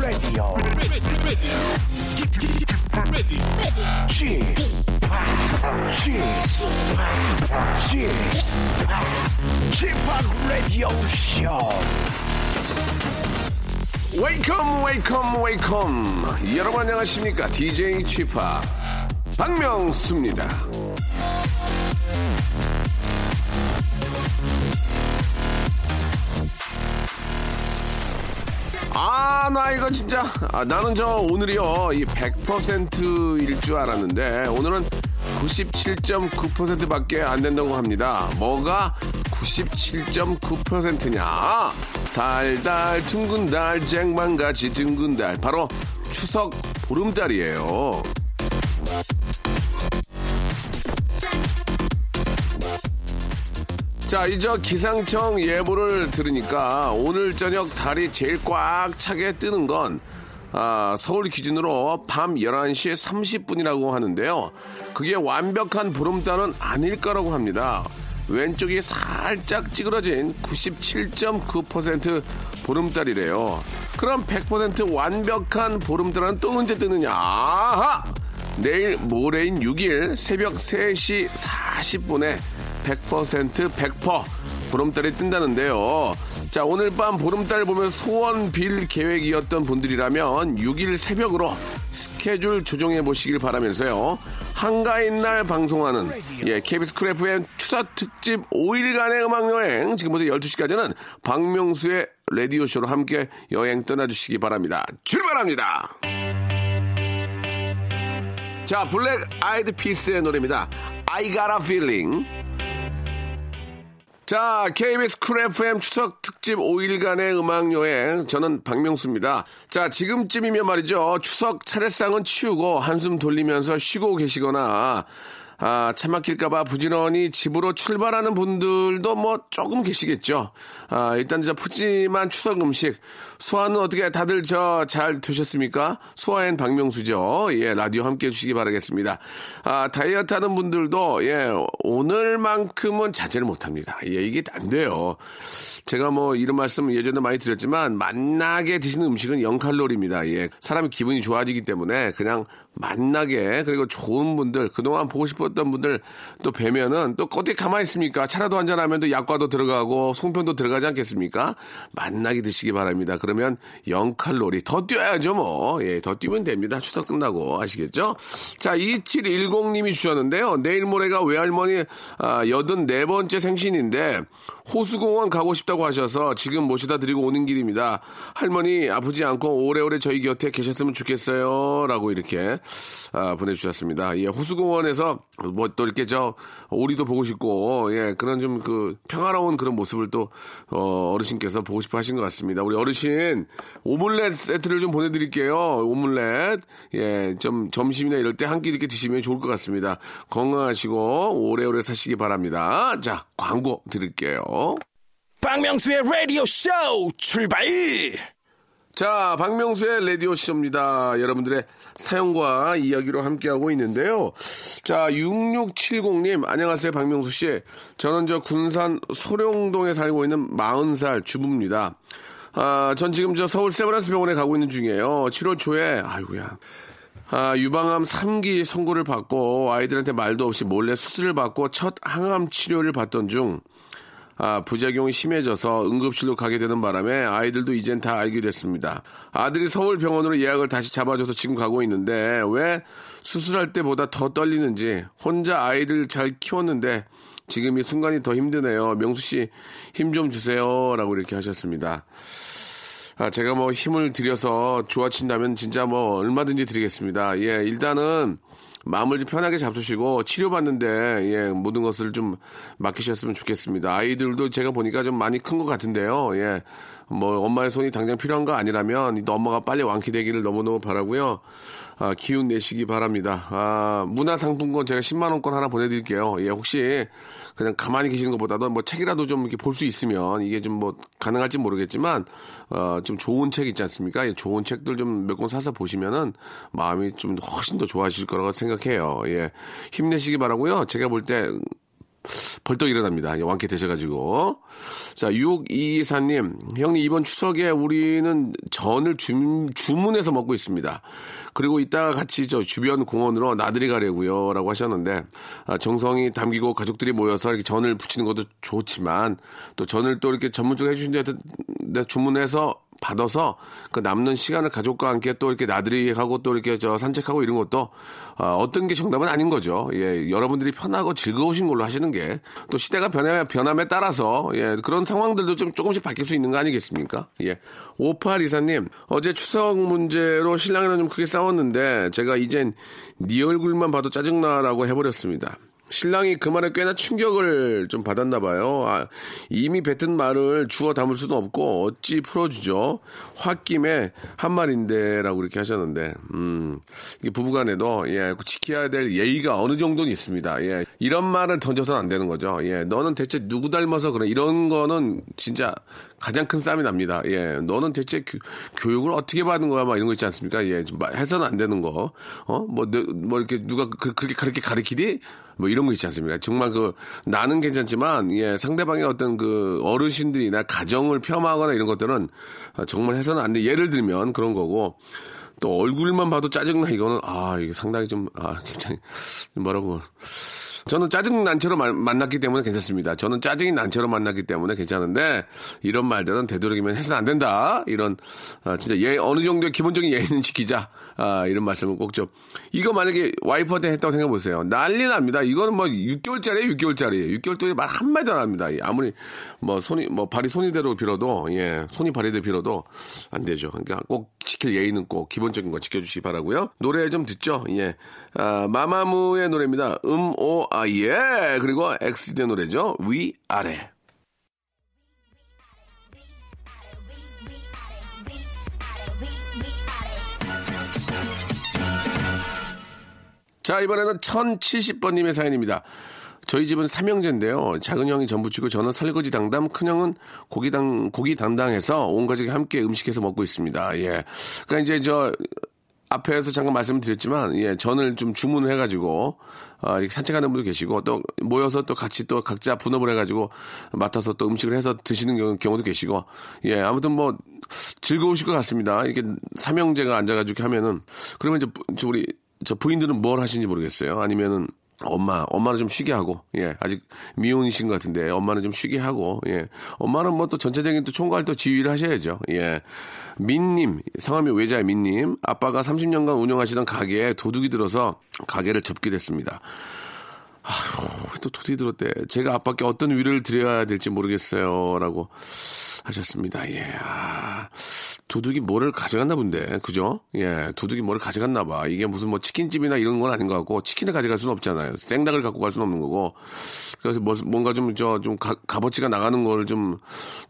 Radio. g g o p Radio Show. 웨이컴 웨이컴 웨이컴 여러분 안녕하십니까 DJ 취파 박명수입니다 아 나 이거 진짜. 아, 나는 저 오늘이요 이 100%일 줄 알았는데 오늘은 97.9%밖에 안 된다고 합니다. 뭐가 97.9%냐? 달달 둥근 달 쟁반같이 둥근 달. 바로 추석 보름달이에요 자, 이제 기상청 예보를 들으니까 오늘 저녁 달이 제일 꽉 차게 뜨는 건 아, 서울 기준으로 밤 11시 30분이라고 하는데요. 그게 완벽한 보름달은 아닐 거라고 합니다. 왼쪽이 살짝 찌그러진 97.9% 보름달이래요. 그럼 100% 완벽한 보름달은 또 언제 뜨느냐? 아하! 내일 모레인 6일 새벽 3시 40분에 100% 100% 보름달이 뜬다는데요. 자, 오늘 밤 보름달 보면 소원 빌 계획이었던 분들이라면 6일 새벽으로 스케줄 조정해 보시길 바라면서요. 한가위 날 방송하는 예, KBS 쿨 FM 추석 특집 5일간의 음악 여행 지금부터 12시까지는 박명수의 라디오 쇼로 함께 여행 떠나 주시기 바랍니다. 출발합니다. 자, 블랙 아이드 피스의 노래입니다. I got a feeling. 자, KBS 쿨 FM 추석 특집 5일간의 음악 여행. 저는 박명수입니다. 자, 지금쯤이면 말이죠. 추석 차례상은 치우고 한숨 돌리면서 쉬고 계시거나 아, 차 막힐까봐 부지런히 집으로 출발하는 분들도 뭐 조금 계시겠죠. 아, 일단 저 푸짐한 추석 음식. 소화는 어떻게 다들 저잘 되셨습니까? 소화엔 박명수죠. 예, 라디오 함께 해주시기 바라겠습니다. 아, 다이어트 하는 분들도, 예, 오늘만큼은 자제를 못 합니다. 예, 이게 안 돼요. 제가 뭐 이런 말씀 예전에 많이 드렸지만, 맛나게 드시는 음식은 0칼로리입니다. 예, 사람이 기분이 좋아지기 때문에 그냥 만나게 그리고 좋은 분들 그동안 보고 싶었던 분들 또 뵈면은 또 어떻게 가만히 있습니까? 차라도 한잔하면 또 약과도 들어가고 송편도 들어가지 않겠습니까? 만나게 드시기 바랍니다. 그러면 0칼로리 더 뛰어야죠 뭐. 예, 더 뛰면 됩니다. 추석 끝나고 아시겠죠? 자, 2710님이 주셨는데요. 내일 모레가 외할머니 아, 84번째 생신인데 호수공원 가고 싶다고 하셔서 지금 모시다 드리고 오는 길입니다. 할머니 아프지 않고 오래오래 저희 곁에 계셨으면 좋겠어요. 라고 이렇게 아, 보내주셨습니다. 예, 호수공원에서 뭐 또 이렇게 저 오리도 보고 싶고 예, 그런 좀 그 평화로운 그런 모습을 또 어, 어르신께서 보고 싶어 하신 것 같습니다. 우리 어르신 오믈렛 세트를 좀 보내드릴게요. 오믈렛 예, 좀 점심이나 이럴 때 한 끼 이렇게 드시면 좋을 것 같습니다. 건강하시고 오래오래 사시기 바랍니다. 자, 광고 드릴게요. 박명수의 Radio Show 출발. 자, 박명수의 라디오쇼입니다. 여러분들의 사연과 이야기로 함께하고 있는데요. 자, 6670님, 안녕하세요, 박명수 씨. 저는 저 군산 소룡동에 살고 있는 40살 주부입니다. 아, 전 지금 저 서울 세브란스 병원에 가고 있는 중이에요. 7월 초에, 아이고야. 아, 유방암 3기 선고를 받고 아이들한테 말도 없이 몰래 수술을 받고 첫 항암 치료를 받던 중 아, 부작용이 심해져서 응급실로 가게 되는 바람에 아이들도 이젠 다 알게 됐습니다. 아들이 서울 병원으로 예약을 다시 잡아줘서 지금 가고 있는데 왜 수술할 때보다 더 떨리는지 혼자 아이들 잘 키웠는데 지금 이 순간이 더 힘드네요. 명수 씨 힘 좀 주세요라고 이렇게 하셨습니다. 아, 제가 뭐 힘을 들여서 좋아진다면 진짜 뭐 얼마든지 드리겠습니다. 예, 일단은 마음을 좀 편하게 잡수시고 치료받는데 예, 모든 것을 좀 맡기셨으면 좋겠습니다. 아이들도 제가 보니까 좀 많이 큰 것 같은데요. 예. 뭐 엄마의 손이 당장 필요한 거 아니라면 또 엄마가 빨리 완쾌되기를 너무너무 바라고요. 아, 기운 내시기 바랍니다. 아, 문화상품권 제가 10만원권 하나 보내드릴게요. 예, 혹시 그냥 가만히 계시는 것보다도 뭐 책이라도 좀 이렇게 볼 수 있으면 이게 좀 뭐 가능할지 모르겠지만, 어, 좀 좋은 책 있지 않습니까? 예, 좋은 책들 좀 몇 권 사서 보시면은 마음이 좀 훨씬 더 좋아지실 거라고 생각해요. 예. 힘내시기 바라고요. 제가 볼 때 벌떡 일어납니다. 완쾌 되셔가지고. 자, 6224님, 형님, 이번 추석에 우리는 전을 주, 주문해서 먹고 있습니다. 그리고 이따가 같이 저 주변 공원으로 나들이 가려고요. 라고 하셨는데, 아, 정성이 담기고 가족들이 모여서 이렇게 전을 부치는 것도 좋지만, 또 전을 또 이렇게 전문적으로 해주신 데 주문해서 받아서 그 남는 시간을 가족과 함께 또 이렇게 나들이 하고 또 이렇게 저 산책하고 이런 것도 어, 떤게 정답은 아닌 거죠. 예, 여러분들이 편하고 즐거우신 걸로 하시는 게 또 시대가 변함에, 변함에 따라서 예, 그런 상황들도 좀 조금씩 바뀔 수 있는 거 아니겠습니까? 예. 58 이사님, 어제 추석 문제로 신랑이랑 좀 크게 싸웠는데 제가 이젠 네 얼굴만 봐도 짜증나라고 해버렸습니다. 신랑이 그 말에 꽤나 충격을 좀 받았나 봐요. 아, 이미 뱉은 말을 주워 담을 수도 없고 어찌 풀어주죠. 홧김에 한 말인데라고 이렇게 하셨는데, 음, 이게 부부간에도 예 지켜야 될 예의가 어느 정도는 있습니다. 예, 이런 말을 던져서는 안 되는 거죠. 예, 너는 대체 누구 닮아서 그래? 이런 거는 진짜 가장 큰 싸움이 납니다. 예, 너는 대체 교, 육을 어떻게 받는 거야? 막 이런 거 있지 않습니까? 예, 좀 해서는 안 되는 거. 어, 뭐, 뭐 이렇게 누가 그, 그렇게 그렇게 가르치디? 뭐 이런 거 있지 않습니까? 정말 그 나는 괜찮지만 예 상대방의 어떤 그 어르신들이나 가정을 폄하하거나 이런 것들은 정말 해서는 안 돼. 예를 들면 그런 거고 또 얼굴만 봐도 짜증나 이거는 아 이게 상당히 좀 아 굉장히 뭐라고 저는 짜증 난처로 만났기 때문에 괜찮습니다. 저는 짜증이 난처로 만났기 때문에 괜찮은데 이런 말들은 되도록이면 해서는 안 된다. 이런 아, 진짜 예 어느 정도의 기본적인 예의는 지키자. 아, 이런 말씀을 꼭좀 이거 만약에 와이프한테 했다고 생각해 보세요. 난리 납니다. 이거는 뭐 6개월짜리에요, 6개월짜리. 6개월 동안 말 한마디도 안 합니다. 아무리 뭐 손이 뭐 발이 손이대로 빌어도 예 손이 발이대로 빌어도 안 되죠. 그러니까 꼭 지킬 예의는 꼭 기본적인 거 지켜주시기 바라고요. 노래 좀 듣죠. 예 아, 마마무의 노래입니다. 음오 아, 예. 그리고 엑스의 노래죠. 위, 아래. 자, 이번에는 1070번님의 사연입니다. 저희 집은 삼형제인데요. 작은 형이 전부치고 저는 설거지 당담, 큰 형은 고기 당, 고기 담당해서 온 가족이 함께 음식해서 먹고 있습니다. 예. 그러니까 이제 저, 앞에서 잠깐 말씀드렸지만, 예, 전을 좀 주문을 해가지고, 아, 이렇게 산책하는 분도 계시고, 또 모여서 또 같이 또 각자 분업을 해가지고, 맡아서 또 음식을 해서 드시는 경우도 계시고, 예, 아무튼 뭐, 즐거우실 것 같습니다. 이렇게 삼형제가 앉아가지고 하면은, 그러면 이제 우리, 저 부인들은 뭘 하시는지 모르겠어요. 아니면은, 엄마, 엄마는 좀 쉬게 하고, 예, 아직 미혼이신 것 같은데, 엄마는 좀 쉬게 하고, 예, 엄마는 뭐 또 전체적인 또 총괄 또 지휘를 하셔야죠, 예. 민님, 성함이 외자의 민님, 아빠가 30년간 운영하시던 가게에 도둑이 들어서 가게를 접게 됐습니다. 아휴, 또 도둑이 들었대. 제가 아빠께 어떤 위로를 드려야 될지 모르겠어요. 라고 하셨습니다. 예. 아, 도둑이 뭐를 가져갔나 본데. 그죠? 예. 도둑이 뭐를 가져갔나 봐. 이게 무슨 뭐 치킨집이나 이런 건 아닌 것 같고, 치킨을 가져갈 수는 없잖아요. 생닭을 갖고 갈 수는 없는 거고. 그래서 뭐, 뭔가 좀, 저, 좀 가, 값어치가 나가는 걸 좀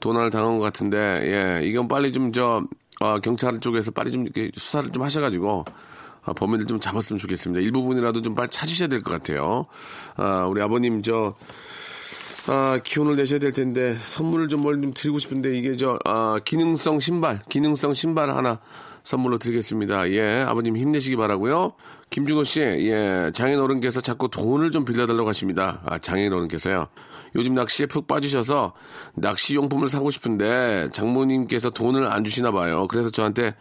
도난을 당한 것 같은데, 예. 이건 빨리 좀, 저, 어, 경찰 쪽에서 빨리 좀 이렇게 수사를 좀 하셔가지고, 아, 범인을 좀 잡았으면 좋겠습니다. 일부분이라도 좀 빨리 찾으셔야 될 것 같아요. 아, 우리 아버님 저 아, 기운을 내셔야 될 텐데 선물을 좀 뭘 좀 드리고 싶은데 이게 저 아, 기능성 신발, 기능성 신발 하나 선물로 드리겠습니다. 예, 아버님 힘내시기 바라고요. 김준호 씨, 예, 장인 어른께서 자꾸 돈을 좀 빌려달라고 하십니다. 아, 장인 어른께서요. 요즘 낚시에 푹 빠지셔서 낚시 용품을 사고 싶은데 장모님께서 돈을 안 주시나 봐요. 그래서 저한테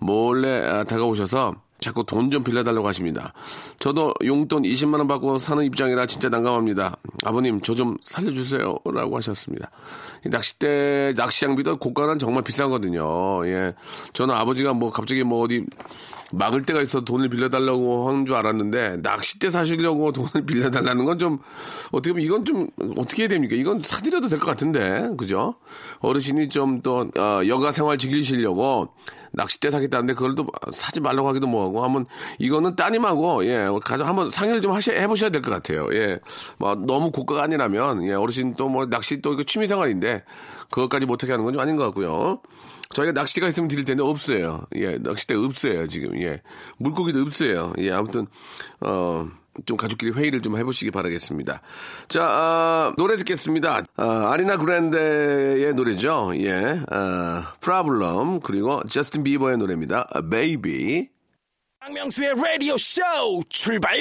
몰래 아, 다가오셔서 자꾸 돈 좀 빌려달라고 하십니다. 저도 용돈 20만원 받고 사는 입장이라 진짜 난감합니다. 아버님, 저 좀 살려주세요. 라고 하셨습니다. 낚싯대, 낚시 장비도 고가는 정말 비싸거든요. 예. 저는 아버지가 뭐 갑자기 뭐 어디 막을 때가 있어 돈을 빌려달라고 하는 줄 알았는데 낚싯대 사시려고 돈을 빌려달라는 건 좀 어떻게 보면 이건 좀 어떻게 해야 됩니까? 이건 사드려도 될 것 같은데 그죠? 어르신이 좀또 어, 여가 생활 즐기시려고 낚싯대 사겠다는데 그걸 또 사지 말라고 하기도 뭐하고 한번 이거는 따님하고 예 가장 한번 상의를 좀 하셔 해보셔야 될 것 같아요. 예, 뭐 너무 고가가 아니라면 예 어르신 또 뭐 낚시 또 이거 취미 생활인데 그것까지 못하게 하는 건 좀 아닌 것 같고요. 저희가 낚시대가 있으면 드릴 텐데 없어요. 예, 낚시대 없어요 지금. 예, 물고기도 없어요. 예, 아무튼 어. 좀 가족끼리 회의를 좀 해보시기 바라겠습니다. 자, 아, 노래 듣겠습니다. 아, 아리아나 그란데의 노래죠. 예, 아, Problem 그리고 저스틴 비버의 노래입니다. Baby. 박명수의 라디오 쇼 출발!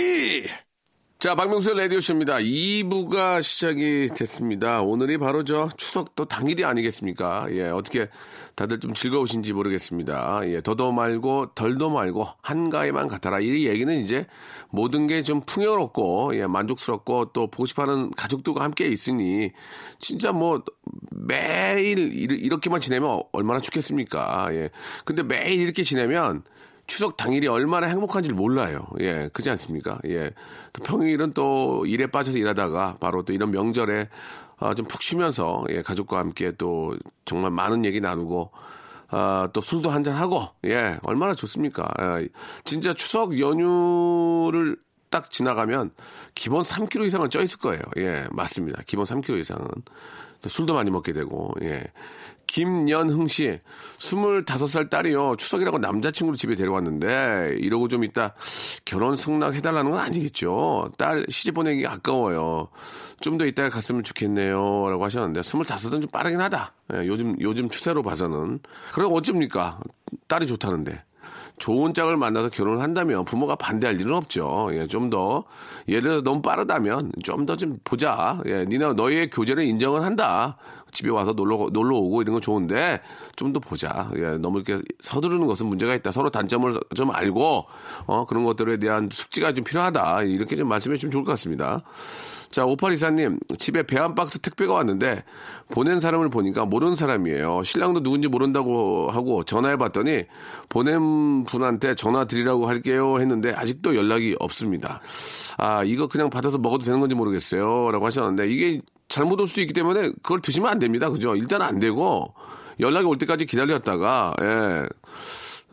자, 박명수의 라디오쇼입니다. 2부가 시작이 됐습니다. 오늘이 바로 저 추석 또 당일이 아니겠습니까? 예, 어떻게 다들 좀 즐거우신지 모르겠습니다. 예, 더도 말고 덜도 말고 한가위만 같아라. 이 얘기는 이제 모든 게 좀 풍요롭고, 예, 만족스럽고 또 보고 싶어 하는 가족들과 함께 있으니 진짜 뭐 매일 이렇게만 지내면 얼마나 좋겠습니까? 예. 근데 매일 이렇게 지내면 추석 당일이 얼마나 행복한지를 몰라요. 예, 그지 않습니까? 예. 또 평일은 또 일에 빠져서 일하다가 바로 또 이런 명절에 아, 좀 푹 쉬면서 예, 가족과 함께 또 정말 많은 얘기 나누고 아, 또 술도 한잔 하고 예, 얼마나 좋습니까? 예, 진짜 추석 연휴를 딱 지나가면 기본 3kg 이상은 쪄 있을 거예요. 예, 맞습니다. 기본 3kg 이상은 술도 많이 먹게 되고 예. 김연흥 씨, 25살 딸이요. 추석이라고 남자친구를 집에 데려왔는데, 이러고 좀 이따 결혼 승낙 해달라는 건 아니겠죠. 딸 시집 보내기 아까워요. 좀 더 이따 갔으면 좋겠네요. 라고 하셨는데, 25은 좀 빠르긴 하다. 예, 요즘, 요즘 추세로 봐서는. 그럼 어쩝니까? 딸이 좋다는데. 좋은 짝을 만나서 결혼을 한다면 부모가 반대할 일은 없죠. 예, 좀 더, 예를 들어서 너무 빠르다면 좀 더좀 보자. 예, 니네, 너희의 교제를 인정은 한다. 집에 와서 놀러, 놀러 오고 이런 건 좋은데 좀 더 보자. 예, 너무 이렇게 서두르는 것은 문제가 있다. 서로 단점을 좀 알고, 어, 그런 것들에 대한 숙지가 좀 필요하다. 이렇게 좀 말씀해 주면 좋을 것 같습니다. 자, 오팔이사님, 집에 배 한 박스 택배가 왔는데, 보낸 사람을 보니까 모르는 사람이에요. 신랑도 누군지 모른다고 하고 전화해 봤더니, 보낸 분한테 전화 드리라고 할게요 했는데, 아직도 연락이 없습니다. 아, 이거 그냥 받아서 먹어도 되는 건지 모르겠어요. 라고 하셨는데, 이게 잘못 올 수 있기 때문에 그걸 드시면 안 됩니다. 그죠? 일단 안 되고 연락이 올 때까지 기다렸다가 예.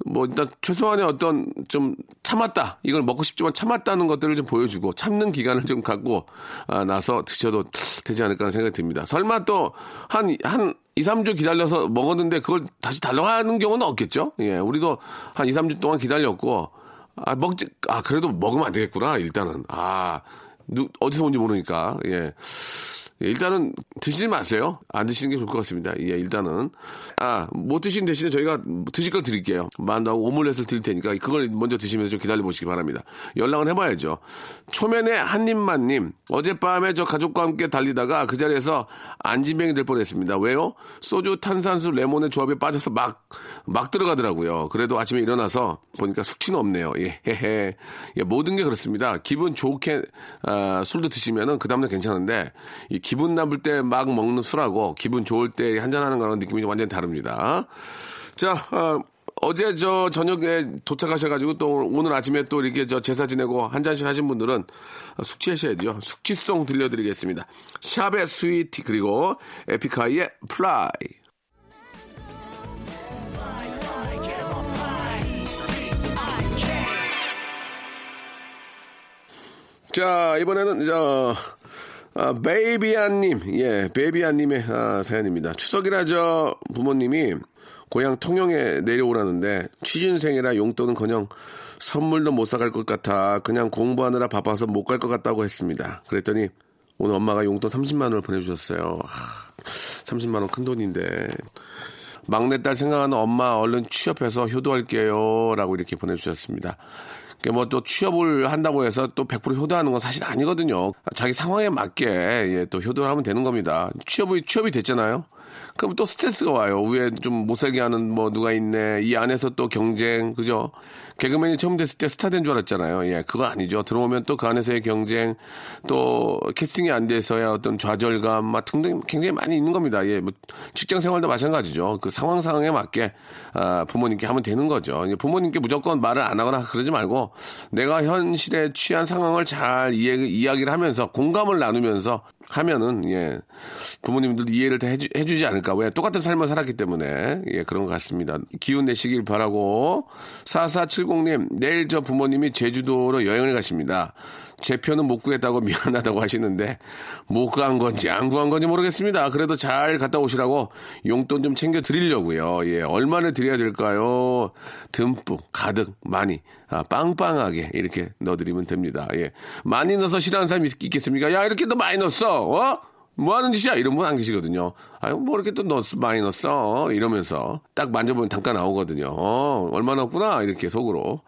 뭐 일단 최소한의 어떤 좀 참았다 이걸 먹고 싶지만 참았다는 것들을 좀 보여주고 참는 기간을 좀 갖고 아, 나서 드셔도 되지 않을까 하는 생각이 듭니다. 설마 또 한한 2, 3주 기다려서 먹었는데 그걸 다시 달라고 하는 경우는 없겠죠? 예, 우리도 한 2, 3주 동안 기다렸고 아 먹지 아 그래도 먹으면 안 되겠구나 일단은 아 누, 어디서 온지 모르니까 예. 예, 일단은 드시지 마세요. 안 드시는 게 좋을 것 같습니다. 예, 일단은. 아, 못 드신 대신에 저희가 드실 거 드릴게요. 만두하고 오믈렛을 드릴 테니까 그걸 먼저 드시면서 좀 기다려 보시기 바랍니다. 연락은 해봐야죠. 초면에 한입만님, 어젯밤에 저 가족과 함께 달리다가 그 자리에서 안진병이 될 뻔했습니다. 왜요? 소주, 탄산수, 레몬의 조합에 빠져서 막, 막 들어가더라고요. 그래도 아침에 일어나서 보니까 숙취는 없네요. 예, 헤헤. 예, 모든 게 그렇습니다. 기분 좋게, 아, 술도 드시면은 그 다음날 괜찮은데, 이 기분 나쁠 때 막 먹는 술하고 기분 좋을 때 한잔하는 거랑 느낌이 완전히 다릅니다. 자, 어, 어제 저 저녁에 도착하셔가지고 또 오늘 아침에 또 이렇게 저 제사 지내고 한 잔씩 하신 분들은 숙취하셔야죠. 숙취송 들려드리겠습니다. 샵의 Sweety 그리고 에픽하이의 Fly. 자, 이번에는 저 아, 베이비아님, 예, 베이비아님의 아, 사연입니다. 추석이라 저 부모님이 고향 통영에 내려오라는데 취준생이라 용돈은 커녕 선물도 못 사갈 것 같아 그냥 공부하느라 바빠서 못 갈 것 같다고 했습니다. 그랬더니 오늘 엄마가 용돈 30만 원을 보내주셨어요. 하, 30만 원 큰 돈인데 막내딸 생각하는 엄마 얼른 취업해서 효도할게요 라고 이렇게 보내주셨습니다. 뭐 또 취업을 한다고 해서 또 100% 효도하는 건 사실 아니거든요. 자기 상황에 맞게 예, 또 효도를 하면 되는 겁니다. 취업이 취업이 됐잖아요. 그럼 또 스트레스가 와요. 위에 좀 못 살게 하는 뭐 누가 있네. 이 안에서 또 경쟁, 그죠? 개그맨이 처음 됐을 때 스타 된 줄 알았잖아요. 예, 그거 아니죠. 들어오면 또 그 안에서의 경쟁, 또 캐스팅이 안 돼서야 어떤 좌절감, 막 등등 굉장히 많이 있는 겁니다. 예, 뭐 직장 생활도 마찬가지죠. 그 상황 상황에 맞게 아, 부모님께 하면 되는 거죠. 부모님께 무조건 말을 안 하거나 그러지 말고 내가 현실에 취한 상황을 잘 이해, 이야기를 하면서 공감을 나누면서 하면은 예 부모님들도 이해를 다 해주, 해주지 않을까 왜 똑같은 삶을 살았기 때문에 예 그런 것 같습니다 기운 내시길 바라고 4470님 내일 저 부모님이 제주도로 여행을 가십니다 제 표는 못 구했다고 미안하다고 하시는데 못 구한 건지 안 구한 건지 모르겠습니다. 그래도 잘 갔다 오시라고 용돈 좀 챙겨 드리려고요. 예, 얼마나 드려야 될까요? 듬뿍, 가득, 많이, 아, 빵빵하게 이렇게 넣어드리면 됩니다. 예, 많이 넣어서 싫어하는 사람이 있겠습니까? 야, 이렇게 너 많이 넣었어, 어? 뭐 하는 짓이야? 이런 분 안 계시거든요. 아유, 뭐 이렇게 또 넣었어, 많이 넣었어. 이러면서 딱 만져보면 단가 나오거든요. 어, 얼마 넣었구나. 이렇게 속으로.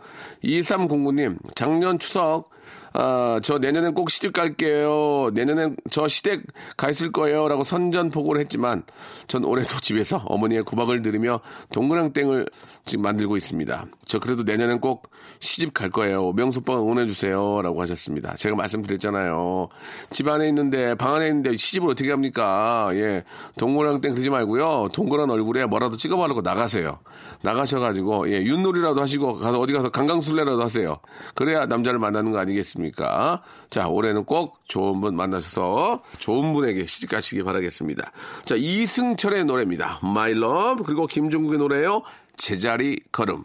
2309님, 작년 추석 아, 저 내년엔 꼭 시집 갈게요. 내년엔 저 시댁 가 있을 거예요. 라고 선전포고를 했지만 전 올해도 집에서 어머니의 구박을 들으며 동그랑땡을 지금 만들고 있습니다. 저 그래도 내년엔 꼭 시집 갈 거예요. 명수 오빠가 응원해주세요. 라고 하셨습니다. 제가 말씀드렸잖아요. 집 안에 있는데, 방 안에 있는데 시집을 어떻게 합니까? 예. 동그랑 땡 그러지 말고요. 동그란 얼굴에 뭐라도 찍어바르고 나가세요. 나가셔가지고, 예. 윷놀이라도 하시고, 가서 어디 가서 강강술래라도 하세요. 그래야 남자를 만나는 거 아니겠습니까? 자, 올해는 꼭 좋은 분 만나셔서 좋은 분에게 시집 가시기 바라겠습니다. 자, 이승철의 노래입니다. My Love. 그리고 김종국의 노래요. 제자리 걸음.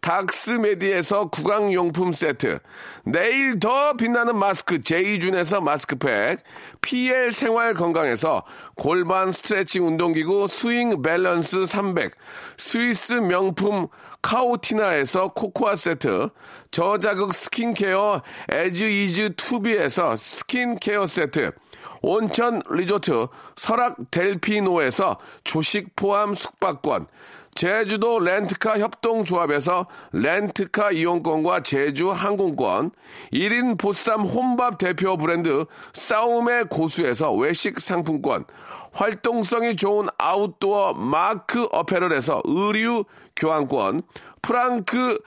닥스메디에서 구강용품 세트, 내일 더 빛나는 마스크 제이준에서 마스크팩, PL 생활 건강에서 골반 스트레칭 운동기구 스윙 밸런스 300, 스위스 명품 카오티나에서 코코아 세트, 저자극 스킨케어 에즈 이즈 투비에서 스킨케어 세트, 온천 리조트 설악 델피노에서 조식 포함 숙박권, 제주도 렌트카 협동조합에서 렌트카 이용권과 제주 항공권, 1인 보쌈 혼밥 대표 브랜드 싸움의 고수에서 외식 상품권, 활동성이 좋은 아웃도어 마크 어페럴에서 의류 교환권, 프랑크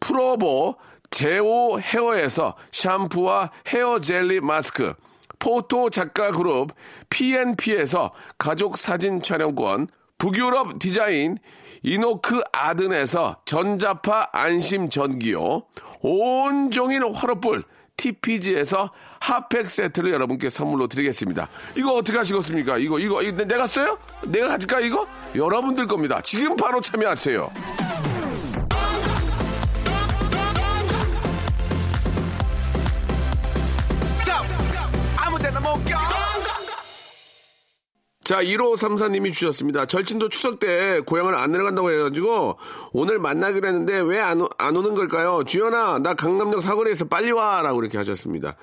프로보 제오 헤어에서 샴푸와 헤어 젤리 마스크, 포토 작가 그룹 PNP에서 가족 사진 촬영권, 북유럽 디자인 이노크 아든에서 전자파 안심 전기요, 온종일 화로불 TPG에서 핫팩 세트를 여러분께 선물로 드리겠습니다. 이거 어떻게 하시겠습니까? 이거, 이거, 이거 내가 써요? 내가 가질까, 이거? 여러분들 겁니다. 지금 바로 참여하세요. 자, 1534님이 주셨습니다. 절친도 추석 때 고향을 안 내려간다고 해가지고 오늘 만나기로 했는데 왜 안 안 오는 걸까요? 주연아, 나 강남역 사거리에서 빨리 와! 라고 이렇게 하셨습니다.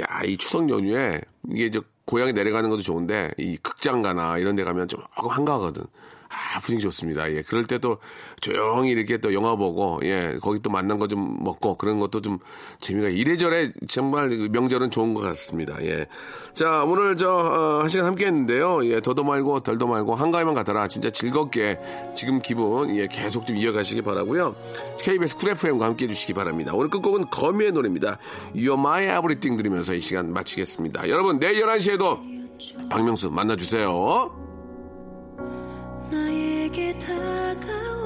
야, 이 추석 연휴에 이게 이제 고향에 내려가는 것도 좋은데 이 극장 가나 이런 데 가면 좀 한가하거든. 아, 분위기 좋습니다. 예. 그럴 때 또 조용히 이렇게 또 영화 보고, 예. 거기 또 만난 거 좀 먹고 그런 것도 좀 재미가 이래저래 정말 그 명절은 좋은 것 같습니다. 예. 자, 오늘 저, 어, 한 시간 함께 했는데요. 예. 더도 말고 덜도 말고 한가위만 가더라. 진짜 즐겁게 지금 기분, 예. 계속 좀 이어가시기 바라고요 KBS 쿨 FM과 함께 해주시기 바랍니다. 오늘 끝곡은 거미의 노래입니다. You're My Everything 들으면서 이 시간 마치겠습니다. 여러분, 내일 11시에도 박명수 만나주세요. 나에게 다가